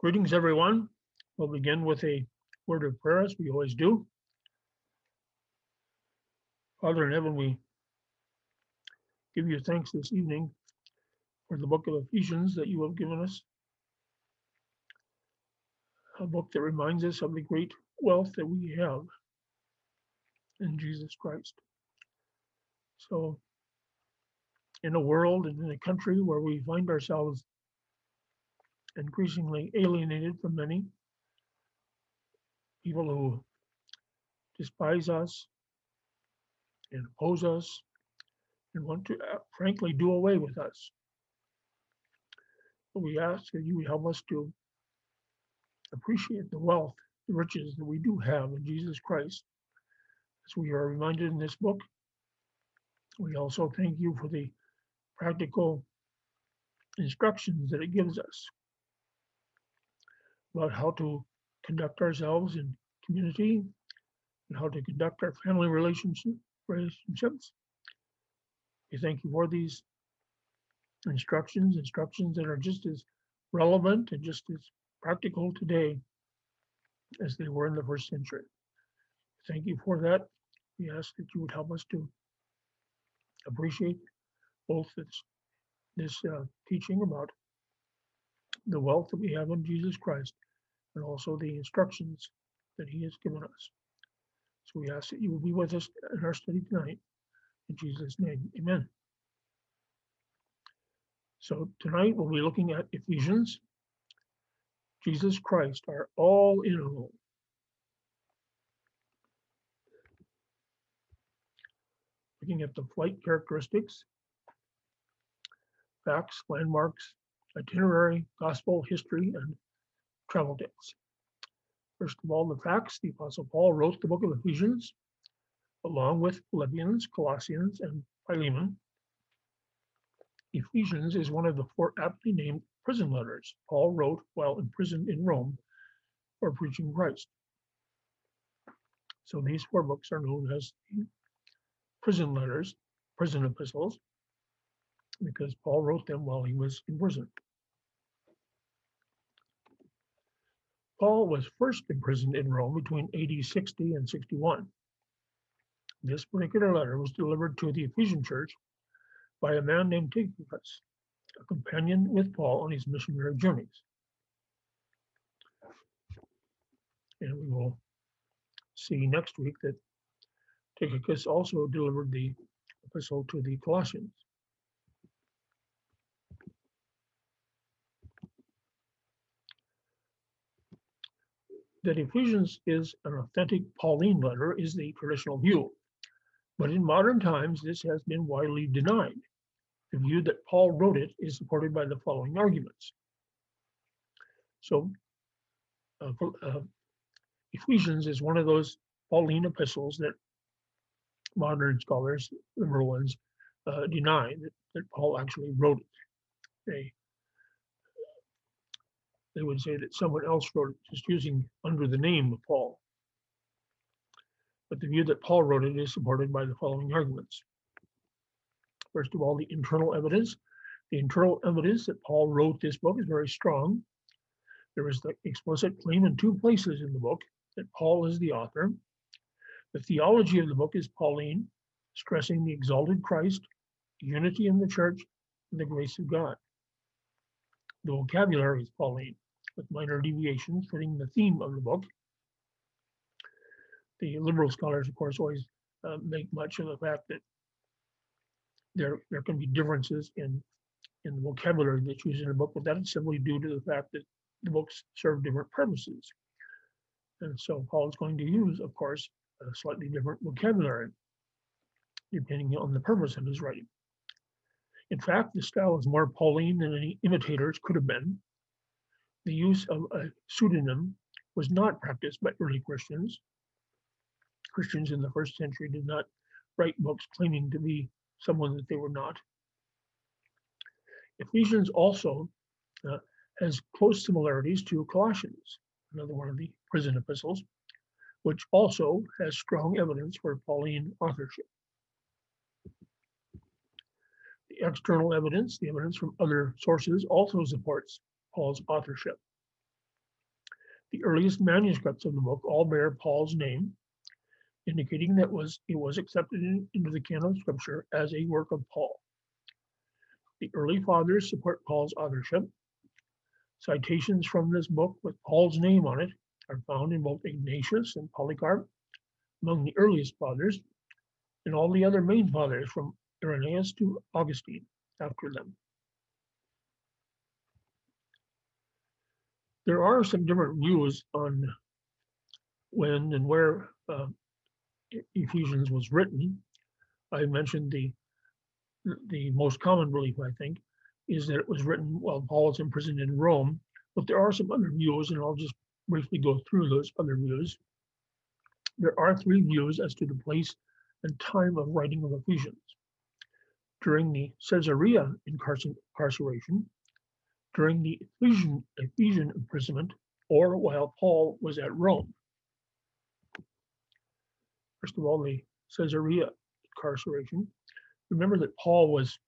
Greetings, everyone. We'll begin with a word of prayer as we always do. Father in heaven, we give you thanks this evening for the book of Ephesians that you have given us. A book that reminds us of the great wealth that we have in Jesus Christ. So, in a world and in a country where we find ourselves increasingly alienated from many people who despise us and oppose us and want to uh, frankly do away with us. But we ask that you would help us to appreciate the wealth, the riches that we do have in Jesus Christ. As we are reminded in this book, we also thank you for the practical instructions that it gives us about how to conduct ourselves in community and how to conduct our family relationship, relationships. We thank you for these instructions, instructions that are just as relevant and just as practical today as they were in the first century. Thank you for that. We ask that you would help us to appreciate both this, this uh, teaching about the wealth that we have in Jesus Christ and also the instructions that he has given us. So we ask that you will be with us in our study tonight. In Jesus' name, amen. So tonight we'll be looking at Ephesians, Jesus Christ, our all in all. Looking at the flight characteristics, facts, landmarks, itinerary, gospel, history, and travel tales. First of all, the facts, the Apostle Paul wrote the book of Ephesians, along with Philippians, Colossians, and Philemon. Ephesians is one of the four aptly named prison letters Paul wrote while imprisoned in Rome for preaching Christ. So these four books are known as prison letters, prison epistles, because Paul wrote them while he was in prison. Paul was first imprisoned in Rome between AD 60 and 61. This particular letter was delivered to the Ephesian church by a man named Tychicus, a companion with Paul on his missionary journeys. And we will see next week that Tychicus also delivered the epistle to the Colossians. That Ephesians is an authentic Pauline letter is the traditional view. But in modern times, this has been widely denied. The view that Paul wrote it is supported by the following arguments. So, uh, uh, Ephesians is one of those Pauline epistles that modern scholars, liberal ones, uh, deny that, that Paul actually wrote it. They would say that someone else wrote it, just using under the name of Paul. But the view that Paul wrote it is supported by the following arguments. First of all, the internal evidence. The internal evidence that Paul wrote this book is very strong. There is the explicit claim in two places in the book that Paul is the author. The theology of the book is Pauline, stressing the exalted Christ, unity in the church, and the grace of God. The vocabulary is Pauline, with minor deviations fitting the theme of the book. The liberal scholars, of course, always uh, make much of the fact that there there can be differences in in the vocabulary that's used in a book, but that is simply due to the fact that the books serve different purposes. And so Paul is going to use, of course, a slightly different vocabulary depending on the purpose of his writing. In fact, the style is more Pauline than any imitators could have been. The use of a pseudonym was not practiced by early Christians. Christians in the first century did not write books claiming to be someone that they were not. Ephesians also uh, has close similarities to Colossians, another one of the prison epistles, which also has strong evidence for Pauline authorship external evidence, the evidence from other sources, also supports Paul's authorship. The earliest manuscripts of the book all bear Paul's name, indicating that was it was accepted in- into the canon of scripture as a work of Paul. The early fathers support Paul's authorship. Citations from this book with Paul's name on it are found in both Ignatius and Polycarp, among the earliest fathers, and all the other main fathers from Irenaeus to Augustine after them. There are some different views on when and where uh, Ephesians was written. I mentioned the the most common belief, I think, is that it was written while Paul was imprisoned in Rome. But there are some other views, and I'll just briefly go through those other views. There are three views as to the place and time of writing of Ephesians. During the Caesarea incarceration, during the Ephesian, Ephesian imprisonment, or while Paul was at Rome. First of all, the Caesarea incarceration. Remember that Paul was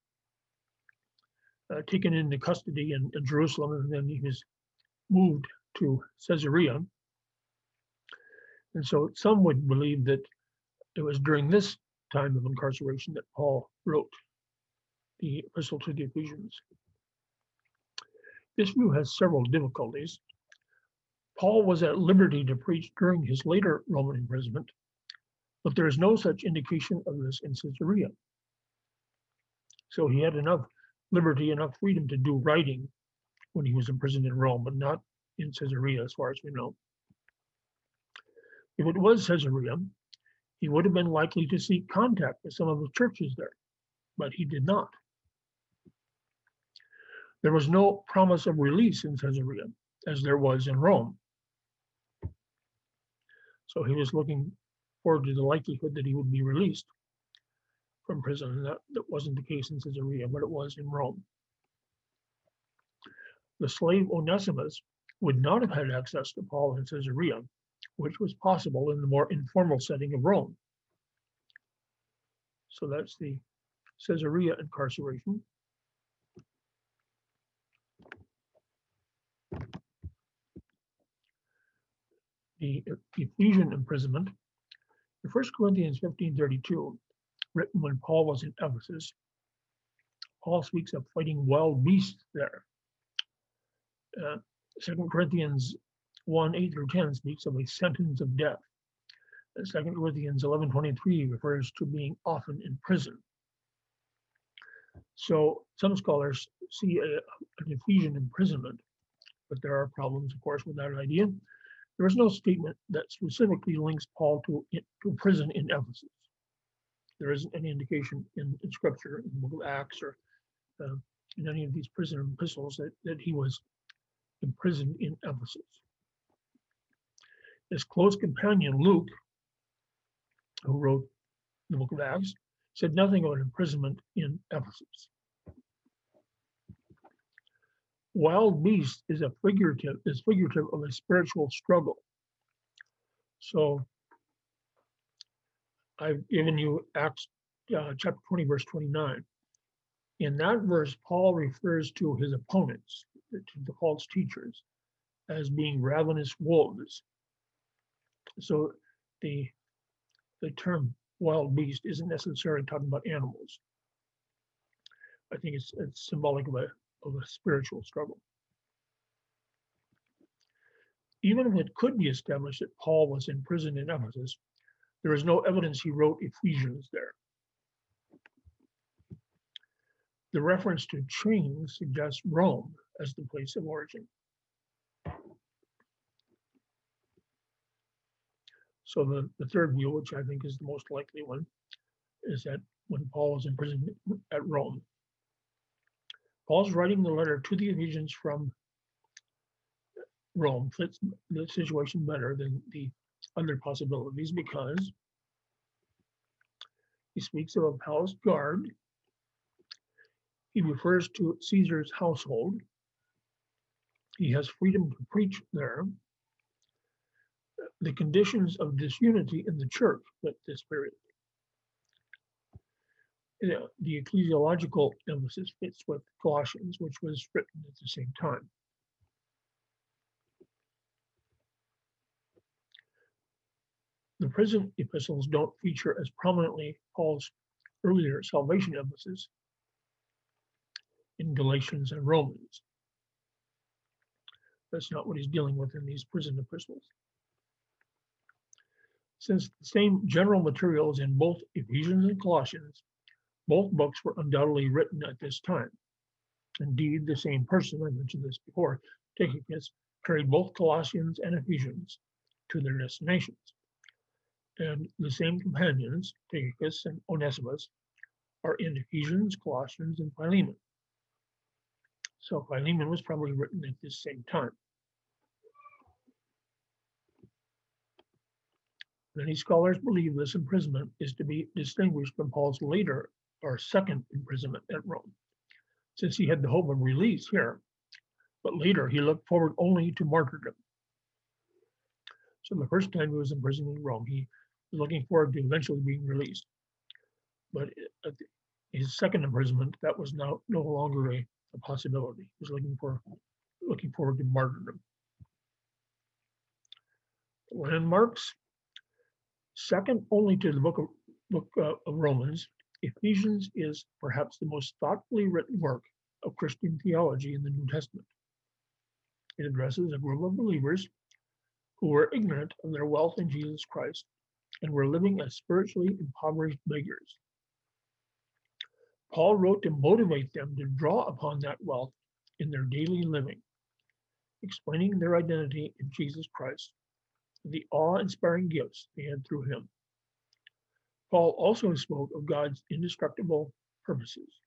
uh, taken into custody in, in Jerusalem and then he was moved to Caesarea. And so some would believe that it was during this time of incarceration that Paul wrote the epistle to the Ephesians. This view has several difficulties. Paul was at liberty to preach during his later Roman imprisonment, but there is no such indication of this in Caesarea. So he had enough liberty, enough freedom to do writing when he was imprisoned in Rome, but not in Caesarea, as far as we know. If it was Caesarea, he would have been likely to seek contact with some of the churches there, but he did not. There was no promise of release in Caesarea, as there was in Rome. So he was looking forward to the likelihood that he would be released from prison. And that, that wasn't the case in Caesarea, but it was in Rome. The slave Onesimus would not have had access to Paul in Caesarea, which was possible in the more informal setting of Rome. So that's the Caesarea incarceration. The Ephesian imprisonment. In 1 Corinthians 15:32, written when Paul was in Ephesus, Paul speaks of fighting wild beasts there. Uh, 2 Corinthians 1, 8 through 10 speaks of a sentence of death. And 2 Corinthians 11, 23 refers to being often in prison. So some scholars see a, an Ephesian imprisonment, but there are problems, of course, with that idea. There is no statement that specifically links Paul to, to prison in Ephesus. There isn't any indication in, in scripture, in the book of Acts or uh, in any of these prison epistles that, that he was imprisoned in Ephesus. His close companion Luke, who wrote the book of Acts, said nothing about imprisonment in Ephesus. Wild beast is a figurative, is figurative of a spiritual struggle. So I've given you Acts uh, chapter 20, verse 29. In that verse, Paul refers to his opponents, to the false teachers, as being ravenous wolves. So the the term wild beast isn't necessarily talking about animals. I think it's, it's symbolic of a, of a spiritual struggle. Even if it could be established that Paul was in prison in Ephesus, there is no evidence he wrote Ephesians there. The reference to chains suggests Rome as the place of origin. So the, the third view, which I think is the most likely one, is that when Paul was in prison at Rome, Paul's writing the letter to the Ephesians from Rome fits the situation better than the other possibilities because he speaks of a palace guard. He refers to Caesar's household. He has freedom to preach there. The conditions of disunity in the church at this period. Yeah, the ecclesiological emphasis fits with Colossians, which was written at the same time. The prison epistles don't feature as prominently Paul's earlier salvation emphasis in Galatians and Romans. That's not what he's dealing with in these prison epistles. Since the same general materials in both Ephesians and Colossians, both books were undoubtedly written at this time. Indeed, the same person, I mentioned this before, Tychicus, carried both Colossians and Ephesians to their destinations. And the same companions, Tychicus and Onesimus, are in Ephesians, Colossians, and Philemon. So Philemon was probably written at this same time. Many scholars believe this imprisonment is to be distinguished from Paul's later or second imprisonment at Rome, since he had the hope of release here, but later he looked forward only to martyrdom. So the first time he was imprisoned in Rome, he was looking forward to eventually being released. But at his second imprisonment, that was now no longer a, a possibility. He was looking for looking forward to martyrdom. Landmarks Second only to the book of, book uh, of Romans, Ephesians is perhaps the most thoughtfully written work of Christian theology in the New Testament. It addresses a group of believers who were ignorant of their wealth in Jesus Christ and were living as spiritually impoverished beggars. Paul wrote to motivate them to draw upon that wealth in their daily living, explaining their identity in Jesus Christ the awe-inspiring gifts they had through him. Paul also spoke of God's indestructible purposes.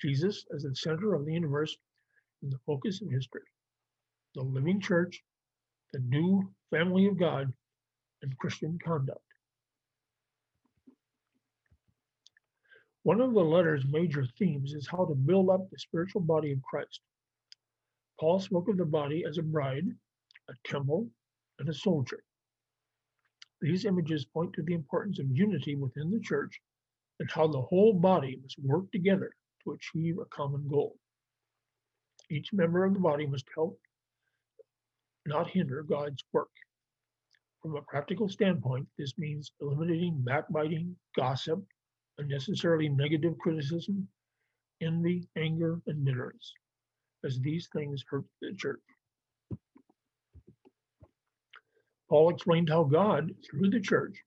Jesus as the center of the universe and the focus of history, the living church, the new family of God, and Christian conduct. One of the letter's major themes is how to build up the spiritual body of Christ. Paul spoke of the body as a bride, a temple, and a soldier. These images point to the importance of unity within the church and how the whole body must work together to achieve a common goal. Each member of the body must help, not hinder God's work. From a practical standpoint, this means eliminating backbiting, gossip, unnecessarily negative criticism, envy, anger, and bitterness, as these things hurt the church. Paul explained how God, through the church,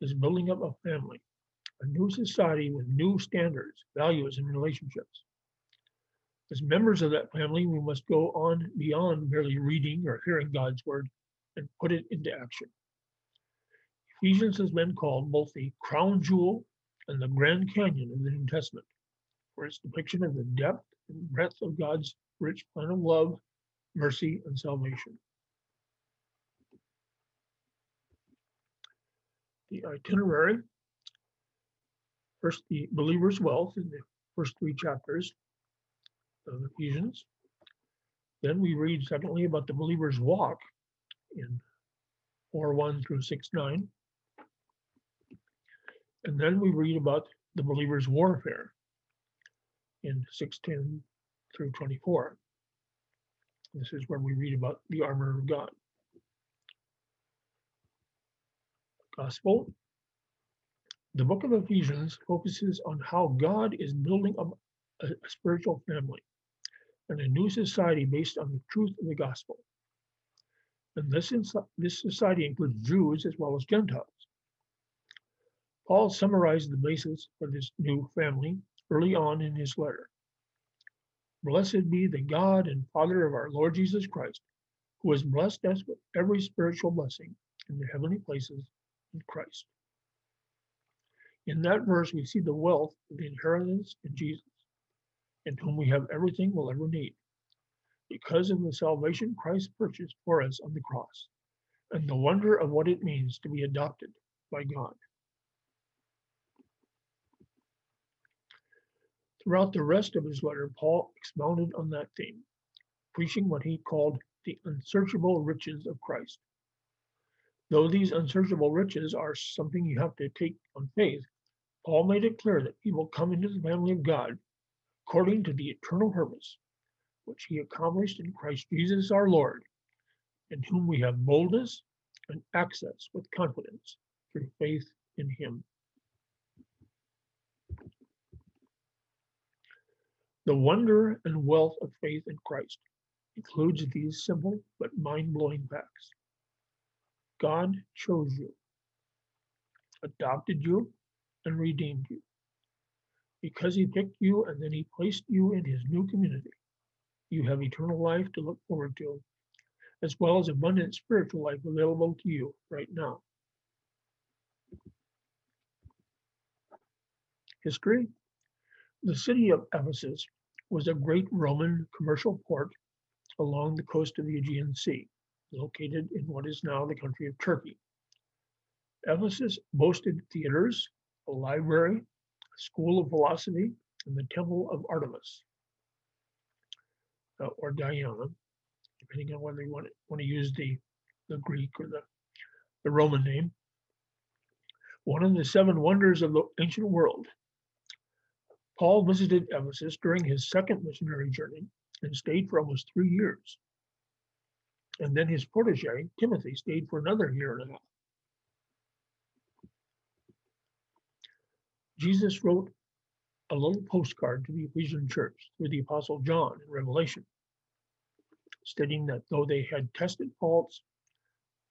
is building up a family, a new society with new standards, values, and relationships. As members of that family, we must go on beyond merely reading or hearing God's word and put it into action. Ephesians has been called both the crown jewel and the Grand Canyon of the New Testament for its depiction of the depth and breadth of God's rich plan of love, mercy, and salvation. The itinerary. First, the believer's wealth in the first three chapters of Ephesians. Then we read, secondly, about the believer's walk in 4 1 through 6 9. And then we read about the believer's warfare in 610 through 24. This is where we read about the armor of God. Gospel. The book of Ephesians focuses on how God is building a, a spiritual family and a new society based on the truth of the gospel. And this, this society includes Jews as well as Gentiles. Paul summarized the basis for this new family early on in his letter. Blessed be the God and Father of our Lord Jesus Christ, who has blessed us with every spiritual blessing in the heavenly places in Christ. In that verse, we see the wealth of the inheritance in Jesus, in whom we have everything we'll ever need, because of the salvation Christ purchased for us on the cross, and the wonder of what it means to be adopted by God. Throughout the rest of his letter, Paul expounded on that theme, preaching what he called the unsearchable riches of Christ. Though these unsearchable riches are something you have to take on faith, Paul made it clear that people come into the family of God according to the eternal purpose, which he accomplished in Christ Jesus our Lord, in whom we have boldness and access with confidence through faith in Him. The wonder and wealth of faith in Christ includes these simple but mind blowing facts. God chose you, adopted you, and redeemed you. Because He picked you and then He placed you in His new community, you have eternal life to look forward to, as well as abundant spiritual life available to you right now. History The city of Ephesus was a great Roman commercial port along the coast of the Aegean Sea, located in what is now the country of Turkey. Ephesus boasted theaters, a library, a school of philosophy, and the temple of Artemis, uh, or Diana, depending on whether you want to, want to use the, the Greek or the, the Roman name. One of the seven wonders of the ancient world. Paul visited Ephesus during his second missionary journey and stayed for almost three years. And then his protege, Timothy, stayed for another year and a half. Jesus wrote a little postcard to the Ephesian church through the Apostle John in Revelation, stating that though they had tested false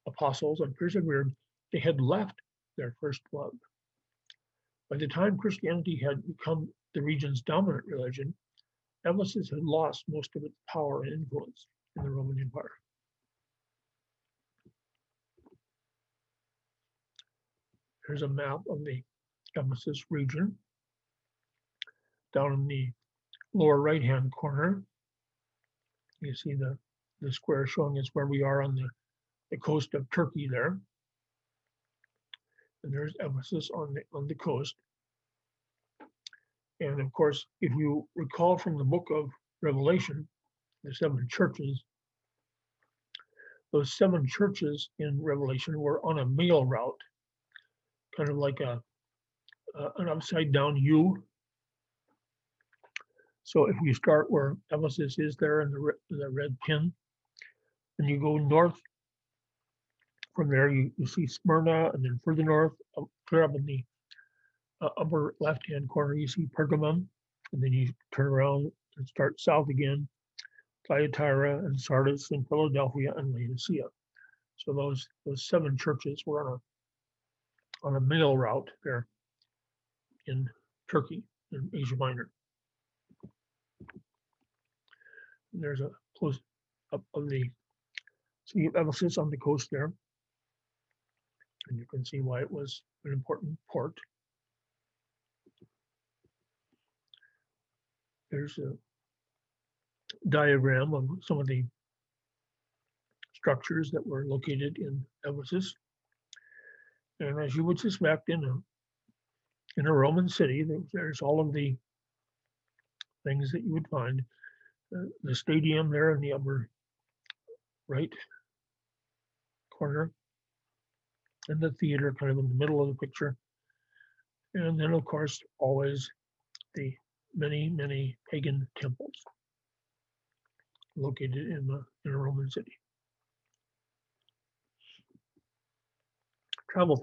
apostles and persevered, they had left their first love. By the time Christianity had become the region's dominant religion, Ephesus had lost most of its power and influence in the Roman Empire. Here's a map of the Ephesus region. Down in the lower right-hand corner, you see the, the square showing us where we are on the, the coast of Turkey there. And there's Ephesus on the, on the coast. And of course, if you recall from the book of Revelation, the seven churches, those seven churches in Revelation were on a mail route, kind of like a, a an upside down U. So if you start where Ephesus is there in the, re- the red pin, and you go north from there, you, you see Smyrna, and then further north, up- clear up in the uh, upper left-hand corner, you see Pergamum, and then you turn around and start south again, Thyatira and Sardis and Philadelphia and Laodicea. So those those seven churches were on on a mail route there in Turkey in Asia Minor. And there's a close up of the city of Ephesus on the coast there. And you can see why it was an important port. There's a diagram of some of the structures that were located in Ephesus. And as you would suspect in a in a Roman city, there's all of the things that you would find. Uh, the stadium there in the upper right corner, and the theater kind of in the middle of the picture. And then, of course, always the many, many pagan temples located in the in a Roman city. Travel.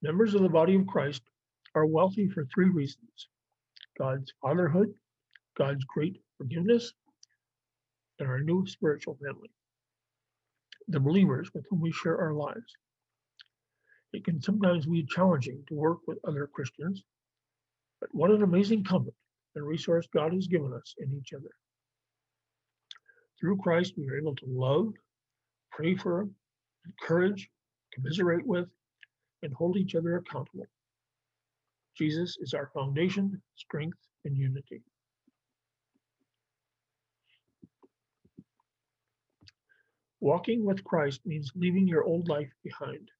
Members of the body of Christ are wealthy for three reasons God's fatherhood, God's great forgiveness, and our new spiritual family, the believers with whom we share our lives. It can sometimes be challenging to work with other Christians, but what an amazing comfort and resource God has given us in each other. Through Christ, we are able to love, pray for, encourage, commiserate with, and hold each other accountable. Jesus is our foundation, strength, and unity. Walking with Christ means leaving your old life behind.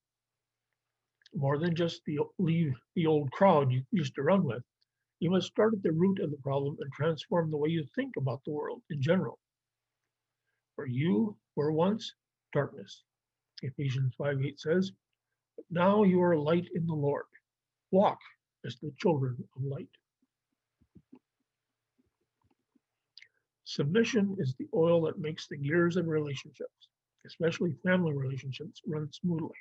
More than just the leave the old crowd you used to run with, you must start at the root of the problem and transform the way you think about the world in general. For you were once darkness. Ephesians 5 8 says, But now you are light in the Lord. Walk as the children of light. Submission is the oil that makes the gears of relationships especially family relationships, run smoothly.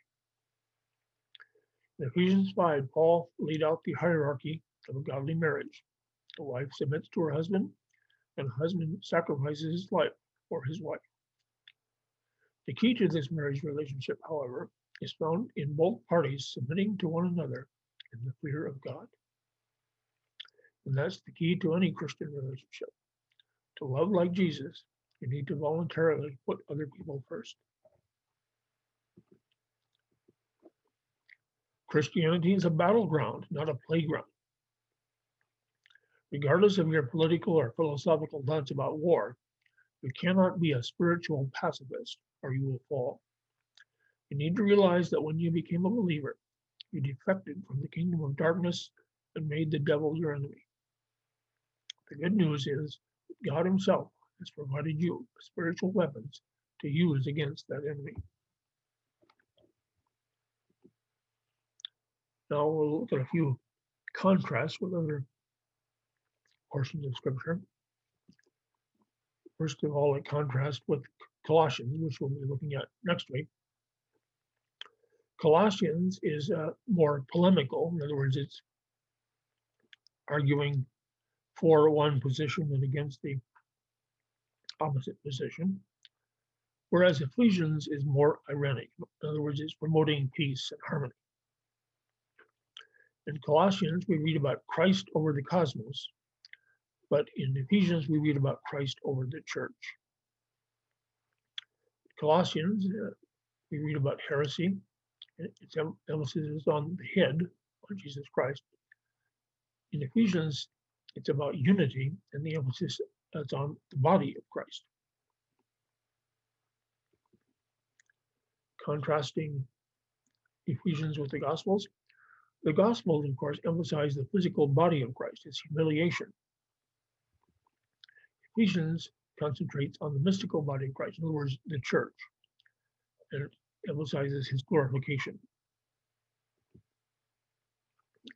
In Ephesians 5, Paul laid out the hierarchy of a godly marriage. The wife submits to her husband, and the husband sacrifices his life for his wife. The key to this marriage relationship, however, is found in both parties submitting to one another in the fear of God. And that's the key to any Christian relationship. To love like Jesus, you need to voluntarily put other people first. Christianity is a battleground, not a playground. Regardless of your political or philosophical thoughts about war, you cannot be a spiritual pacifist or you will fall. You need to realize that when you became a believer, you defected from the kingdom of darkness and made the devil your enemy. The good news is that God Himself has provided you spiritual weapons to use against that enemy. Now we'll look at a few contrasts with other portions of Scripture. First of all, a contrast with Colossians, which we'll be looking at next week. Colossians is uh, more polemical. In other words, it's arguing for one position and against the opposite position. Whereas Ephesians is more irenic. In other words, it's promoting peace and harmony. In Colossians, we read about Christ over the cosmos, but in Ephesians, we read about Christ over the church. Colossians, uh, we read about heresy. Its emphasis is on the head, on Jesus Christ. In Ephesians, it's about unity, and the emphasis is on the body of Christ. Contrasting Ephesians with the Gospels, the Gospels, of course, emphasize the physical body of Christ, his humiliation. Ephesians concentrates on the mystical body of Christ, in other words, the church, and emphasizes his glorification.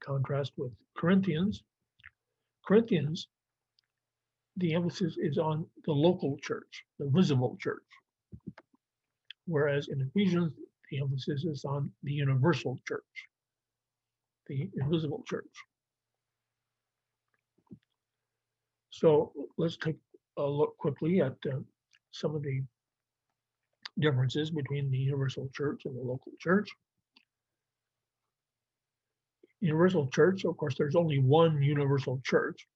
Contrast with Corinthians. Corinthians, the emphasis is on the local church, the visible church. Whereas in Ephesians, the emphasis is on the universal church, the invisible church. So let's take look quickly at uh, some of the differences between the universal church and the local church. Universal church, of course, there's only one universal church,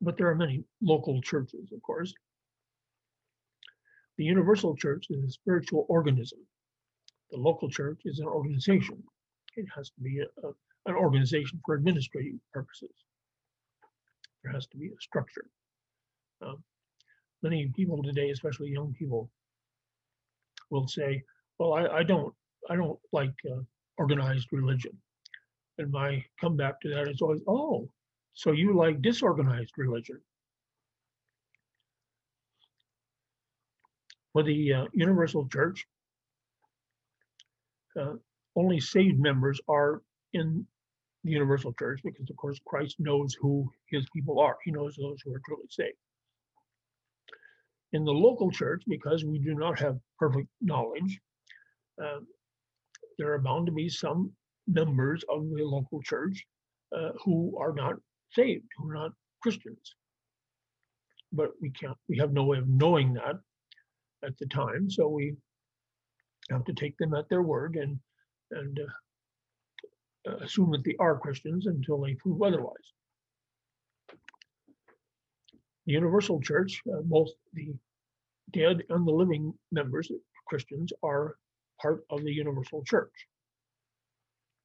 but there are many local churches, of course. The universal church is a spiritual organism. The local church is an organization. It has to be a, a, an organization for administrative purposes. There has to be a structure. Um, many people today, especially young people, will say, "Well, I, I don't, I don't like uh, organized religion," and my comeback to that is always, "Oh, so you like disorganized religion?" For the uh, Universal Church, uh, only saved members are in the Universal Church because, of course, Christ knows who his people are. He knows those who are truly saved in the local church, because we do not have perfect knowledge, uh, there are bound to be some members of the local church uh, who are not saved, who are not Christians. But we can't, we have no way of knowing that at the time. So we have to take them at their word and, and uh, uh assume that they are Christians until they prove otherwise. The Universal Church, uh, both the dead and the living members, Christians, are part of the Universal Church.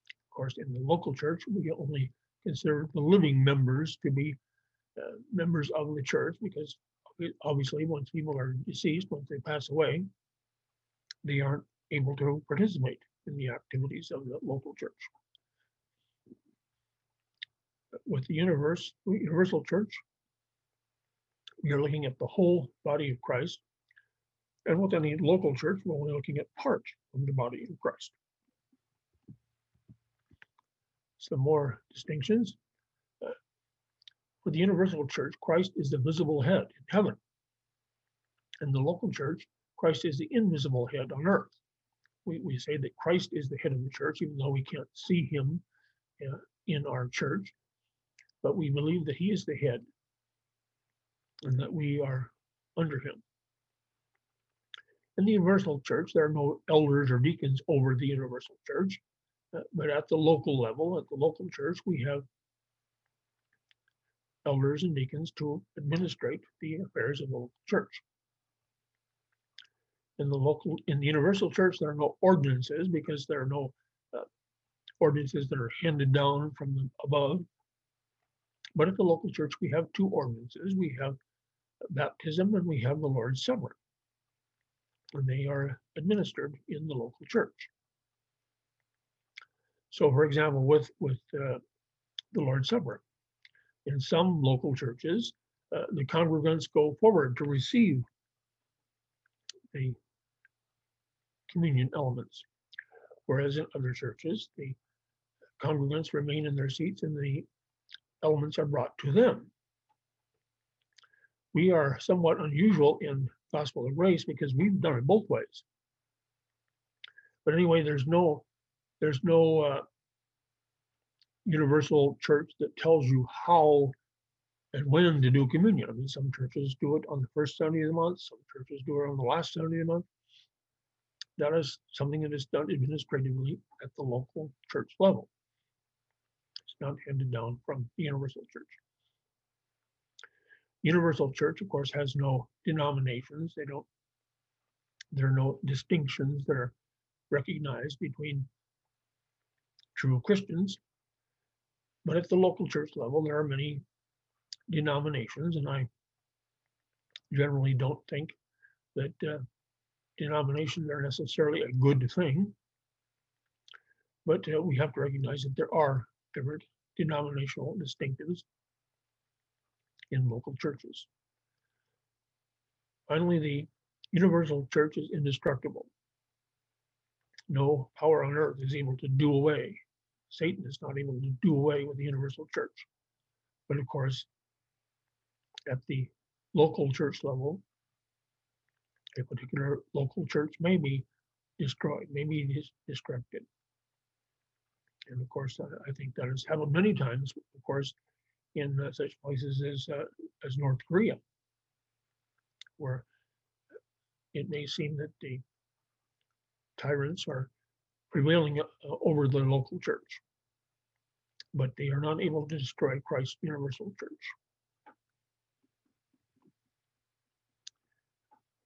Of course, in the local church, we only consider the living members to be uh, members of the church because obviously, once people are deceased, once they pass away, they aren't able to participate in the activities of the local church. With the universe, universal church, we are looking at the whole body of Christ. And with any local church, we're only looking at part of the body of Christ. Some more distinctions. For the universal church, Christ is the visible head in heaven. In the local church, Christ is the invisible head on earth. We, we say that Christ is the head of the church, even though we can't see him uh, in our church, but we believe that he is the head and that we are under him. In the universal church, there are no elders or deacons over the universal church, uh, but at the local level, at the local church, we have elders and deacons to administrate the affairs of the local church. In the local, in the universal church, there are no ordinances because there are no uh, ordinances that are handed down from above. But at the local church, we have two ordinances. We have baptism and we have the Lord's Supper. And they are administered in the local church. So, for example, with with uh, the Lord's Supper, in some local churches, uh, the congregants go forward to receive the communion elements, whereas in other churches, the congregants remain in their seats and the elements are brought to them. We are somewhat unusual in Gospel of Grace because we've done it both ways. But anyway, there's no there's no uh, universal church that tells you how and when to do communion. I mean, some churches do it on the first Sunday of the month, some churches do it on the last Sunday of the month. That is something that is done administratively at the local church level. It's not handed down from the universal church. Universal church, of course, has no denominations. They don't, there are no distinctions that are recognized between true Christians but at the local church level, there are many denominations, and I generally don't think that uh, denominations are necessarily a good thing. But uh, we have to recognize that there are different denominational distinctives in local churches. Finally, the universal church is indestructible. No power on earth is able to do away Satan is not able to do away with the universal church. But of course, at the local church level, a particular local church may be destroyed, may be dis- destructed. And of course, I think that has happened many times, of course, in uh, such places as, uh, as North Korea, where it may seem that the tyrants are prevailing uh, over the local church. But they are not able to destroy Christ's universal church.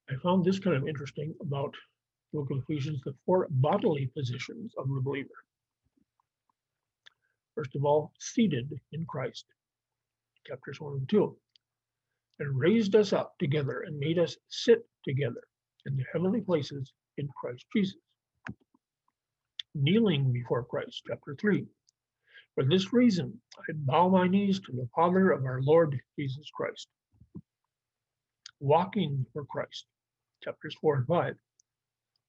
I found this kind of interesting about the book of Ephesians, the four bodily positions of the believer. First of all, seated in Christ, chapters 1 and 2, and raised us up together and made us sit together in the heavenly places in Christ Jesus kneeling before Christ, chapter 3. For this reason, I bow my knees to the Father of our Lord Jesus Christ. Walking for Christ, chapters 4 and 5.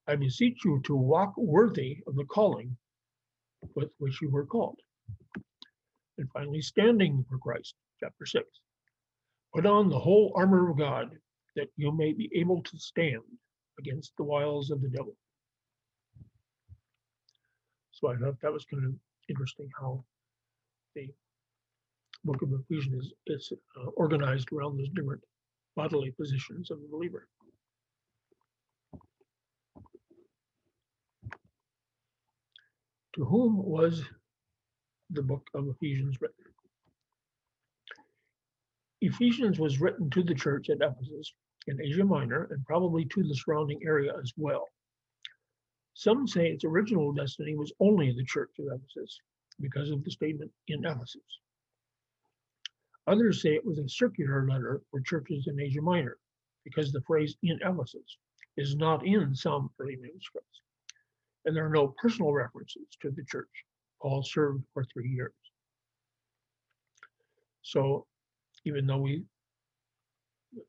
I beseech you to walk worthy of the calling with which you were called. And finally, standing for Christ, chapter 6. Put on the whole armor of God that you may be able to stand against the wiles of the devil. So I thought that was kind of interesting how the book of Ephesians is, is uh, organized around those different bodily positions of the believer. To whom was the book of Ephesians written? Ephesians was written to the church at Ephesus in Asia Minor and probably to the surrounding area as well. Some say its original destiny was only the church of Ephesus because of the statement in Ephesus. Others say it was a circular letter for churches in Asia Minor because the phrase in Ephesus is not in some early manuscripts. And there are no personal references to the church. Paul served for three years. So even though we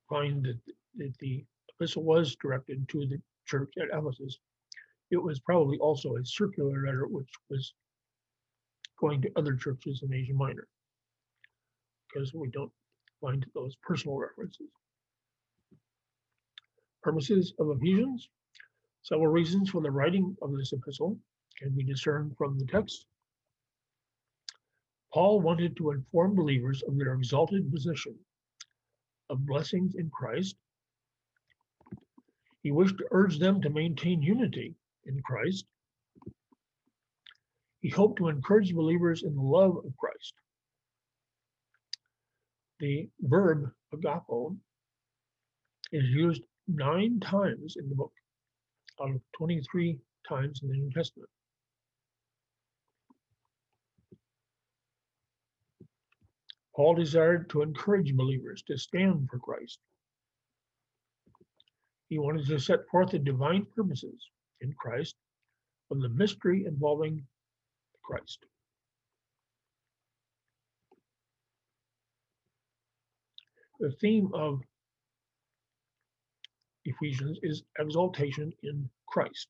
find that, that the epistle was directed to the church at Ephesus, it was probably also a circular letter which was going to other churches in Asia Minor because we don't find those personal references. purposes of Ephesians. Several reasons for the writing of this epistle can be discerned from the text. Paul wanted to inform believers of their exalted position of blessings in Christ. He wished to urge them to maintain unity in Christ. He hoped to encourage believers in the love of Christ. The verb agapao is used nine times in the book out of 23 times in the New Testament. Paul desired to encourage believers to stand for Christ. He wanted to set forth the divine purposes in Christ of the mystery involving Christ. The theme of Ephesians is exaltation in Christ.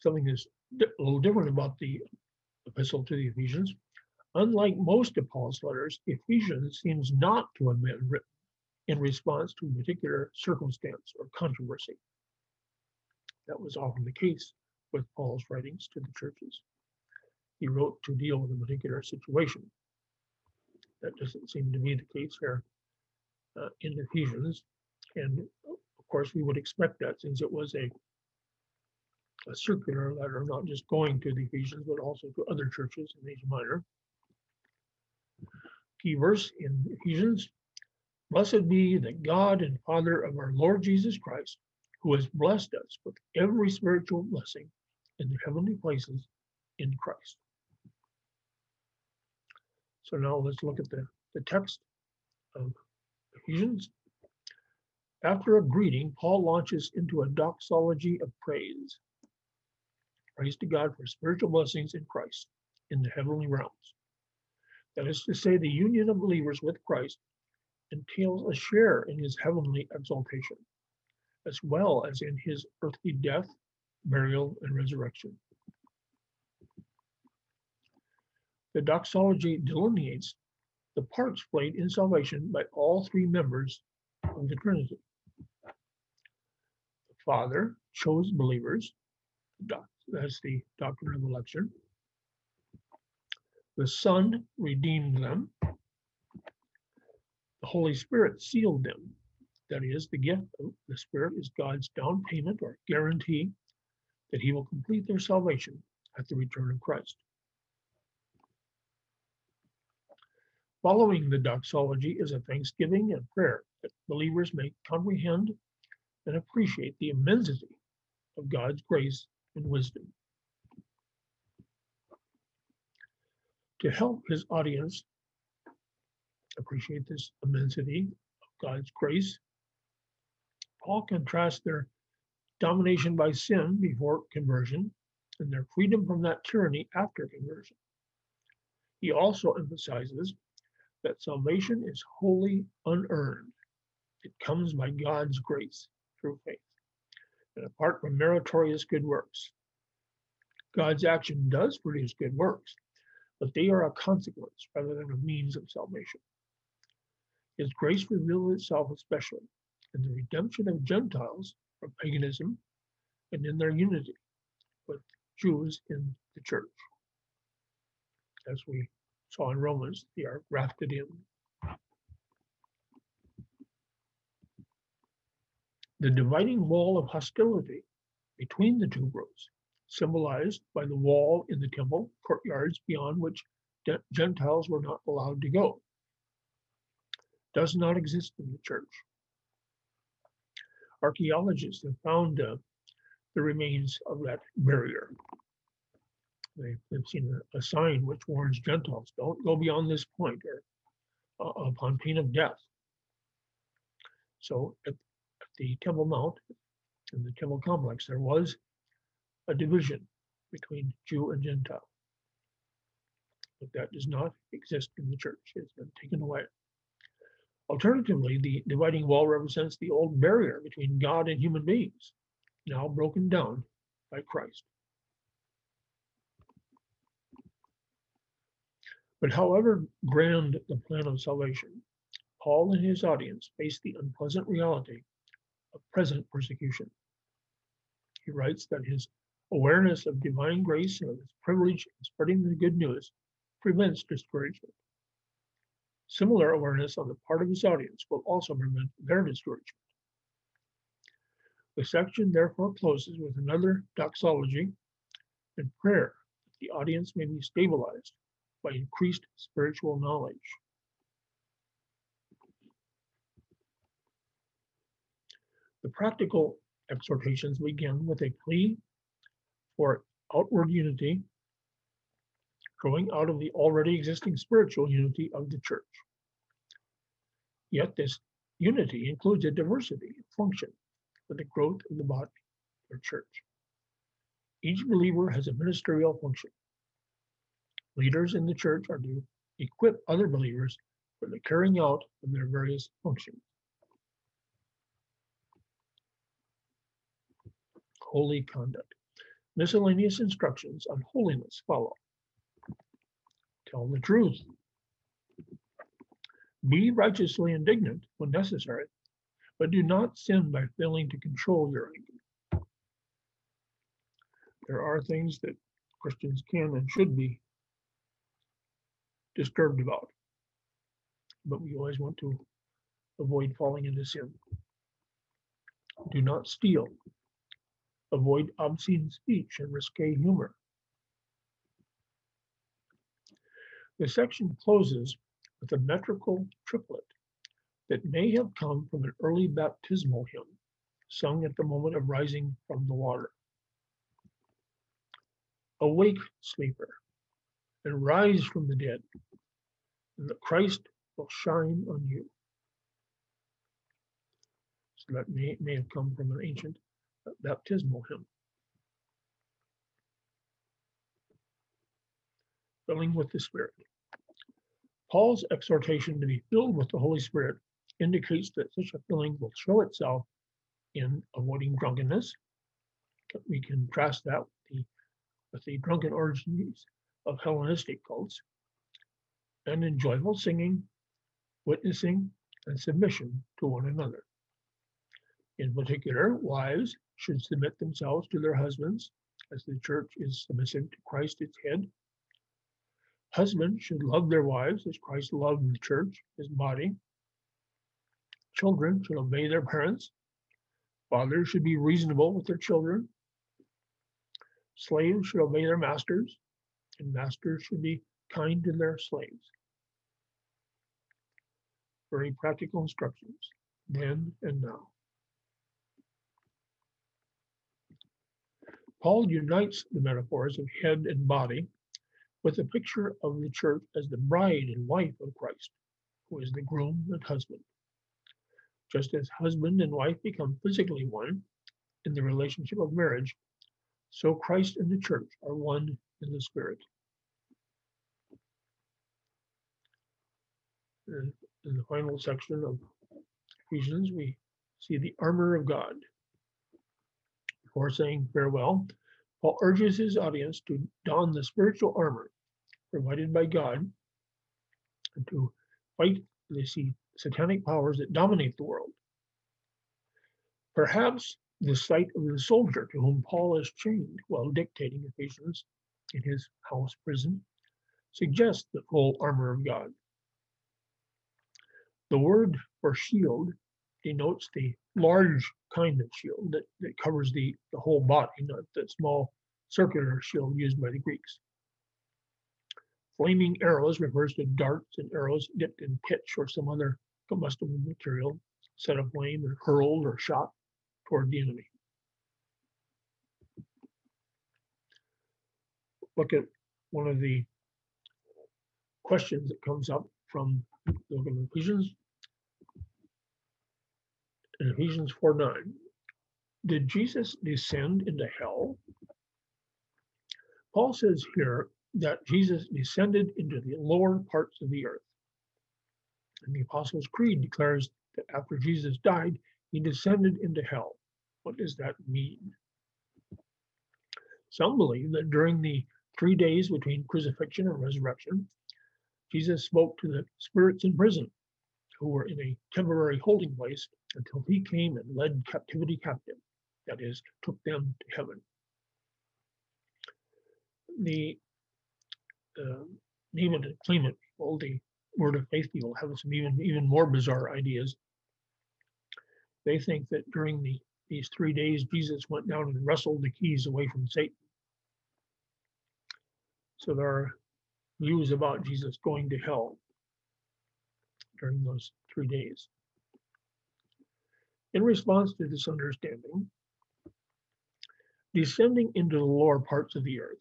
Something is a little different about the epistle to the Ephesians. Unlike most of Paul's letters, Ephesians seems not to have been written in response to a particular circumstance or controversy. That was often the case with Paul's writings to the churches. He wrote to deal with a particular situation. That doesn't seem to be the case here uh, in Ephesians. And of course, we would expect that since it was a, a circular letter, not just going to the Ephesians, but also to other churches in Asia Minor. Key verse in Ephesians Blessed be the God and Father of our Lord Jesus Christ, who has blessed us with every spiritual blessing in the heavenly places in Christ. So now let's look at the, the text of Ephesians. After a greeting, Paul launches into a doxology of praise. Praise to God for spiritual blessings in Christ in the heavenly realms. That is to say, the union of believers with Christ entails a share in his heavenly exaltation, as well as in his earthly death, burial, and resurrection. The doxology delineates the parts played in salvation by all three members of the Trinity. The Father chose believers, that's the doctrine of election. The Son redeemed them. The Holy Spirit sealed them. That is, the gift of the Spirit is God's down payment or guarantee that He will complete their salvation at the return of Christ. Following the doxology is a thanksgiving and prayer that believers may comprehend and appreciate the immensity of God's grace and wisdom. To help his audience appreciate this immensity of God's grace, Paul contrasts their domination by sin before conversion and their freedom from that tyranny after conversion. He also emphasizes that salvation is wholly unearned. It comes by God's grace through faith apart from meritorious good works. God's action does produce good works, but they are a consequence rather than a means of salvation. His grace reveals itself especially in the redemption of Gentiles from paganism and in their unity with Jews in the church. As we saw in Romans, they are grafted in. The dividing wall of hostility between the two groups, symbolized by the wall in the temple courtyards beyond which Gentiles were not allowed to go, does not exist in the church. Archaeologists have found uh, the remains of that barrier they, have seen a, a, sign which warns Gentiles, don't go beyond this point or uh, upon pain of death. So at the Temple Mount, and the Temple complex, there was a division between Jew and Gentile. But that does not exist in the church. It's been taken away. Alternatively, the dividing wall represents the old barrier between God and human beings, now broken down by Christ. But however grand the plan of salvation, Paul and his audience faced the unpleasant reality of present persecution. He writes that his awareness of divine grace and of his privilege in spreading the good news prevents discouragement. Similar awareness on the part of his audience will also prevent their discouragement. The section therefore closes with another doxology and prayer that the audience may be stabilized by increased spiritual knowledge. The practical exhortations begin with a plea for outward unity growing out of the already existing spiritual unity of the church. Yet this unity includes a diversity of function for the growth of the body or church. Each believer has a ministerial function. Leaders in the church are to equip other believers for the carrying out of their various functions. Holy conduct. Miscellaneous instructions on holiness follow. Tell the truth. Be righteously indignant when necessary, but do not sin by failing to control your anger. There are things that Christians can and should be disturbed about, but we always want to avoid falling into sin. Do not steal. Avoid obscene speech and risque humor. The section closes with a metrical triplet that may have come from an early baptismal hymn sung at the moment of rising from the water. Awake, sleeper, and rise from the dead, and the Christ will shine on you. So that may, may have come from an ancient baptismal hymn. Filling with the Spirit. Paul's exhortation to be filled with the Holy Spirit indicates that such a filling will show itself in avoiding drunkenness. We contrast that with the, with the drunken orgies of Hellenistic cults, and in joyful singing, witnessing, and submission to one another. In particular, wives should submit themselves to their husbands as the church is submissive to Christ, its head. Husbands should love their wives as Christ loved the church, his body. Children should obey their parents. Fathers should be reasonable with their children. Slaves should obey their masters, and masters should be kind to their slaves. Very practical instructions then and now. Paul unites the metaphors of head and body with a picture of the church as the bride and wife of Christ, who is the groom and husband. Just as husband and wife become physically one in the relationship of marriage, so Christ and the church are one in the Spirit. In the final section of Ephesians, we see the armor of God. Before saying farewell, Paul urges his audience to don the spiritual armor provided by God and to fight the satanic powers that dominate the world. Perhaps the sight of the soldier to whom Paul is chained while dictating Ephesians in his house prison suggests the full armor of God. The word for shield denotes the large kind of shield that, that covers the, the whole body, not the small circular shield used by the Greeks. Flaming arrows refers to darts and arrows dipped in pitch or some other combustible material set aflame and hurled or shot toward the enemy. Look at one of the questions that comes up from the book of Ephesians. In Ephesians 4 9, did Jesus descend into hell? Paul says here that Jesus descended into the lower parts of the earth. And the Apostles' Creed declares that after Jesus died, he descended into hell. What does that mean? Some believe that during the three days between crucifixion and resurrection, Jesus spoke to the spirits in prison who were in a temporary holding place until he came and led captivity captive, that is, took them to heaven. The uh, even claimant people, the word of faith people, have some even even more bizarre ideas. They think that during the these three days, Jesus went down and wrestled the keys away from Satan. So there are views about Jesus going to hell during those three days. In response to this understanding, descending into the lower parts of the earth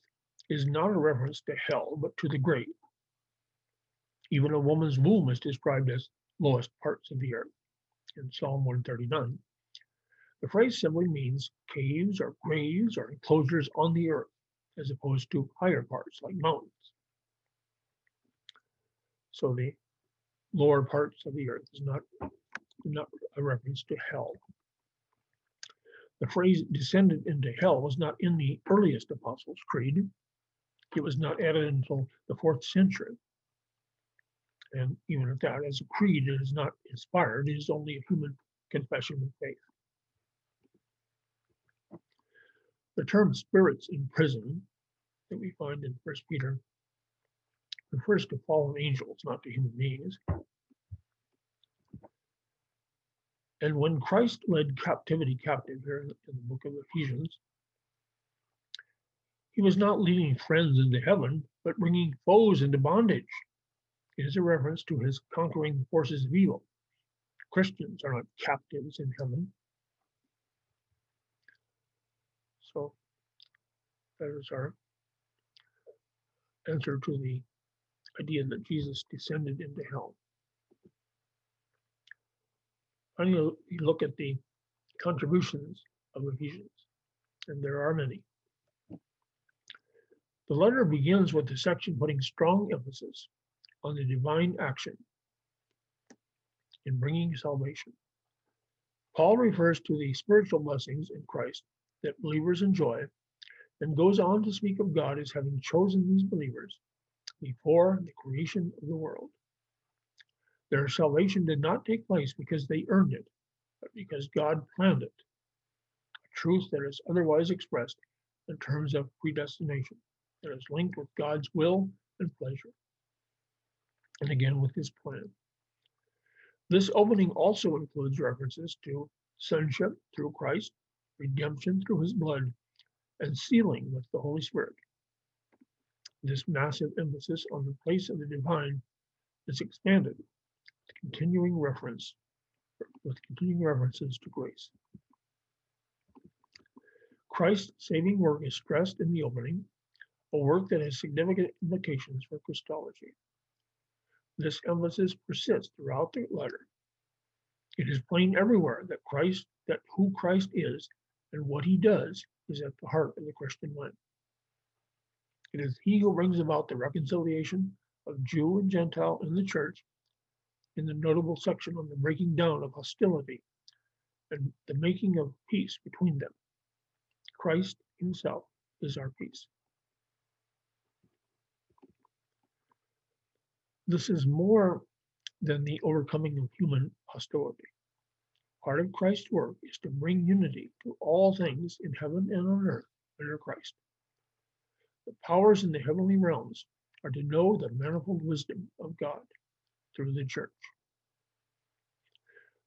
is not a reference to hell, but to the grave. Even a woman's womb is described as lowest parts of the earth in Psalm 139. The phrase simply means caves or graves or enclosures on the earth, as opposed to higher parts like mountains. So the lower parts of the earth is not, not a reference to hell. The phrase descended into hell was not in the earliest Apostles' Creed. It was not added until the fourth century. And even at that, as a creed, it is not inspired, it is only a human confession of faith. The term spirits in prison that we find in First Peter refers to fallen angels, not to human beings. And when Christ led captivity captive here in the book of Ephesians, he was not leading friends into heaven, but bringing foes into bondage. It is a reference to his conquering the forces of evil. Christians are not captives in heaven, So that is our answer to the idea that Jesus descended into hell. Finally, you look at the contributions of Ephesians, and there are many. The letter begins with the section putting strong emphasis on the divine action in bringing salvation. Paul refers to the spiritual blessings in Christ that believers enjoy, and goes on to speak of God as having chosen these believers before the creation of the world. Their salvation did not take place because they earned it, but because God planned it. A truth that is otherwise expressed in terms of predestination, that is linked with God's will and pleasure, and again with his plan. This opening also includes references to sonship through Christ, redemption through his blood, and sealing with the Holy Spirit. This massive emphasis on the place of the divine is expanded continuing reference with continuing references to grace. Christ's saving work is stressed in the opening, a work that has significant implications for Christology. This emphasis persists throughout the letter. It is plain everywhere that Christ, that who Christ is and what he does is at the heart of the Christian life. It is he who brings about the reconciliation of Jew and Gentile in the church in the notable section on the breaking down of hostility and the making of peace between them. Christ himself is our peace. This is more than the overcoming of human hostility. Part of Christ's work is to bring unity to all things in heaven and on earth under Christ. The powers in the heavenly realms are to know the manifold wisdom of God through the church.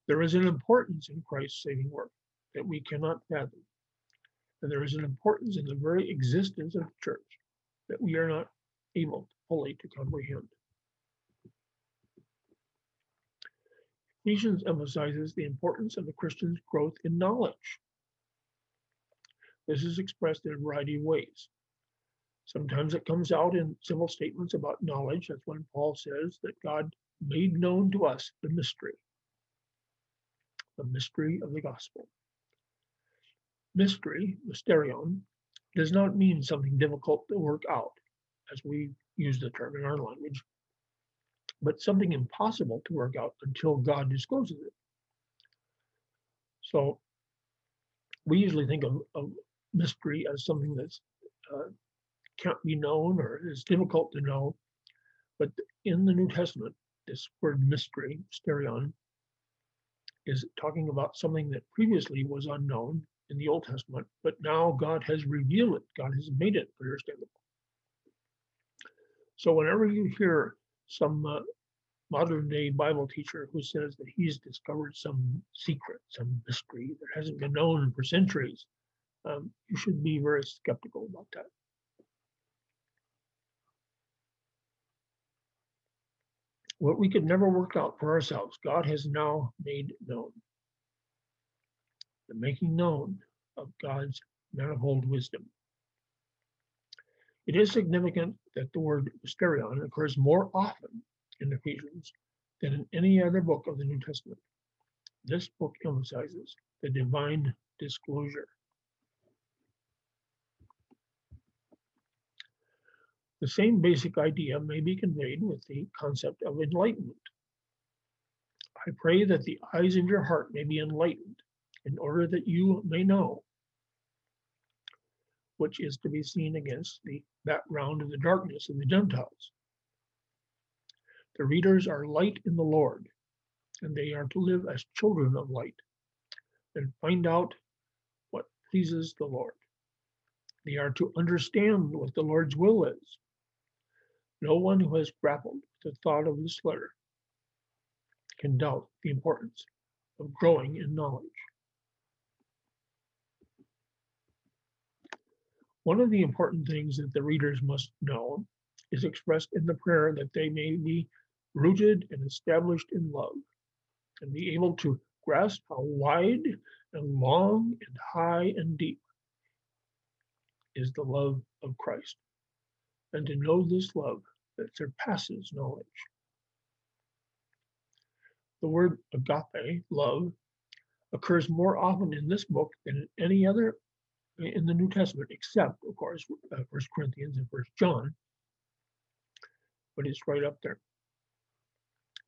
There is an importance in Christ's saving work that we cannot fathom. And there is an importance in the very existence of the church that we are not able fully to comprehend. Ephesians emphasizes the importance of the Christian's growth in knowledge. This is expressed in a variety of ways. Sometimes it comes out in simple statements about knowledge. That's when Paul says that God made known to us the mystery, the mystery of the gospel. Mystery, mysterion, does not mean something difficult to work out, as we use the term in our language but something impossible to work out until God discloses it. So we usually think of, of mystery as something that's uh, can't be known or is difficult to know. But in the New Testament, this word mystery, mysterion, is talking about something that previously was unknown in the Old Testament, but now God has revealed it. God has made it understandable. So whenever you hear some uh, modern day Bible teacher who says that he's discovered some secret, some mystery that hasn't been known for centuries, um, you should be very skeptical about that. What we could never work out for ourselves, God has now made known. The making known of God's manifold wisdom. It is significant that the word mysterion occurs more often in Ephesians than in any other book of the New Testament. This book emphasizes the divine disclosure. The same basic idea may be conveyed with the concept of enlightenment. I pray that the eyes of your heart may be enlightened in order that you may know, which is to be seen against the background of the darkness of the Gentiles. The readers are light in the Lord, and they are to live as children of light and find out what pleases the Lord. They are to understand what the Lord's will is no one who has grappled with the thought of this letter can doubt the importance of growing in knowledge. One of the important things that the readers must know is expressed in the prayer that they may be rooted and established in love and be able to grasp how wide and long and high and deep is the love of Christ and to know this love that surpasses knowledge. The word agape, love, occurs more often in this book than in any other in the New Testament, except, of course, uh, First Corinthians and First John. But it's right up there.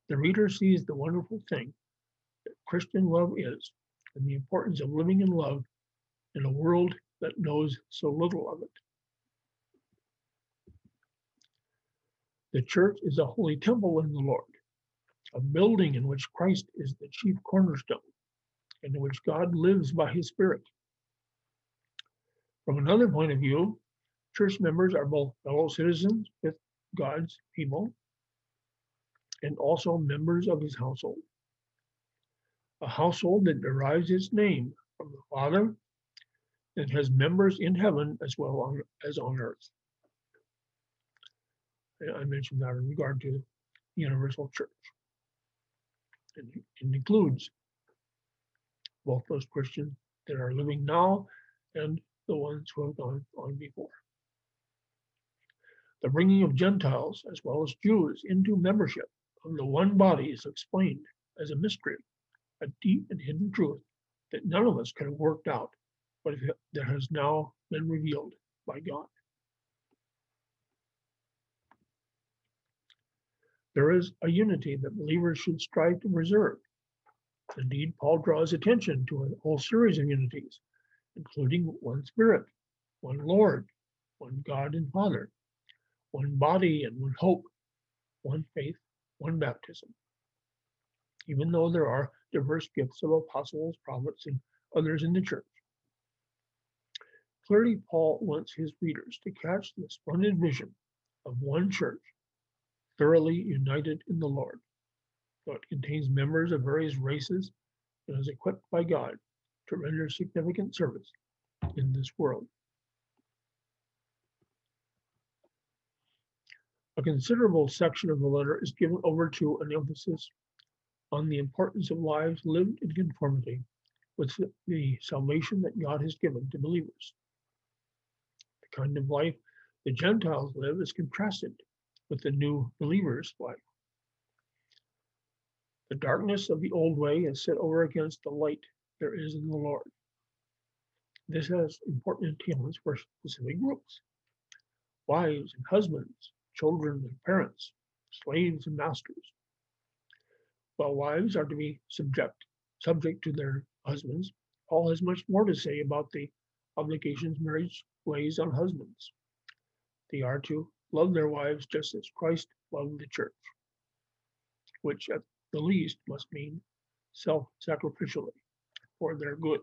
The reader sees the wonderful thing that Christian love is and the importance of living in love in a world that knows so little of it. The church is a holy temple in the Lord, a building in which Christ is the chief cornerstone, and in which God lives by his Spirit. From another point of view, church members are both fellow citizens with God's people and also members of his household. A household that derives its name from the Father and has members in heaven as well as on earth. I mentioned that in regard to the universal church. And it includes both those Christians that are living now and the ones who have gone on before. The bringing of Gentiles as well as Jews into membership of the one body is explained as a mystery, a deep and hidden truth that none of us could have worked out, but that has now been revealed by God. There is a unity that believers should strive to preserve. Indeed, Paul draws attention to a whole series of unities, including one Spirit, one Lord, one God and Father, one body and one hope, one faith, one baptism. Even though there are diverse gifts of apostles, prophets, and others in the church. Clearly, Paul wants his readers to catch the splendid vision of one church thoroughly united in the Lord. So it contains members of various races and is equipped by God to render significant service in this world. A considerable section of the letter is given over to an emphasis on the importance of lives lived in conformity with the salvation that God has given to believers. The kind of life the Gentiles live is contrasted with the new believer's life. The darkness of the old way is set over against the light there is in the Lord. This has important entailments for specific groups wives and husbands, children and parents, slaves and masters. While wives are to be subject, subject to their husbands, Paul has much more to say about the obligations marriage lays on husbands. They are to love their wives just as Christ loved the church. which at the least must mean self-sacrificially for their good.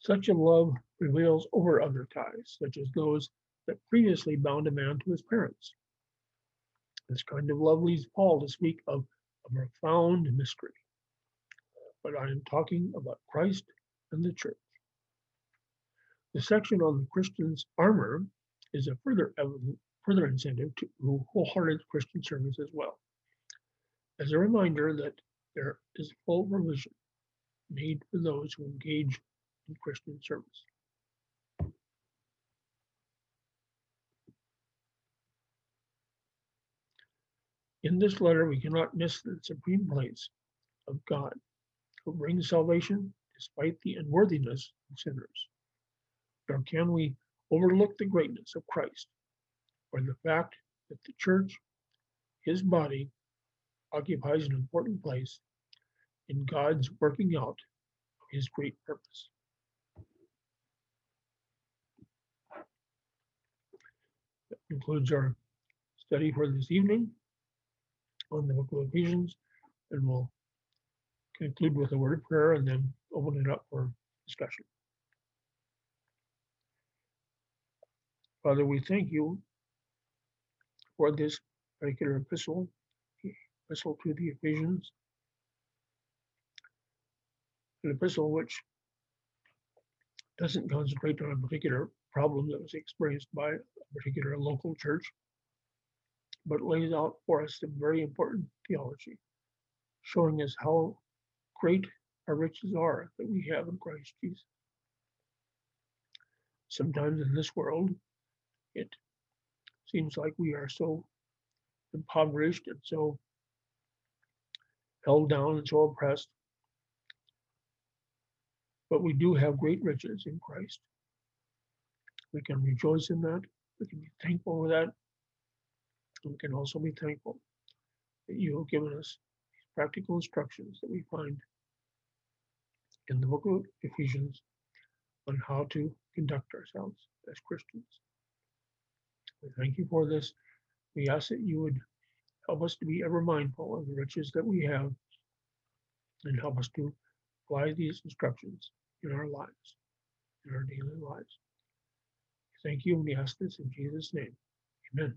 Such a love prevails over other ties, such as those that previously bound a man to his parents. This kind of love leads Paul to speak of a profound mystery. But I am talking about Christ and the church. The section on the Christian's armor is a further further incentive to wholehearted Christian service as well. As a reminder that there is full provision made for those who engage in Christian service. In this letter, we cannot miss the supreme place of God, who brings salvation despite the unworthiness of sinners. Nor can we overlook the greatness of Christ or the fact that the church, his body, occupies an important place in God's working out of his great purpose. That concludes our study for this evening on the book of Ephesians, and we'll conclude with a word of prayer and then open it up for discussion. Father, we thank you for this particular epistle, epistle to the Ephesians, an epistle which doesn't concentrate on a particular problem that was experienced by a particular local church, but lays out for us some very important theology, showing us how great our riches are that we have in Christ Jesus. Sometimes in this world, it seems like we are so impoverished and so held down and so oppressed. But we do have great riches in Christ. We can rejoice in that. We can be thankful for that. And we can also be thankful that you have given us practical instructions that we find in the book of Ephesians on how to conduct ourselves as Christians. We thank you for this. We ask that you would help us to be ever mindful of the riches that we have and help us to apply these instructions in our lives, in our daily lives. Thank you, and we ask this in Jesus' name. Amen.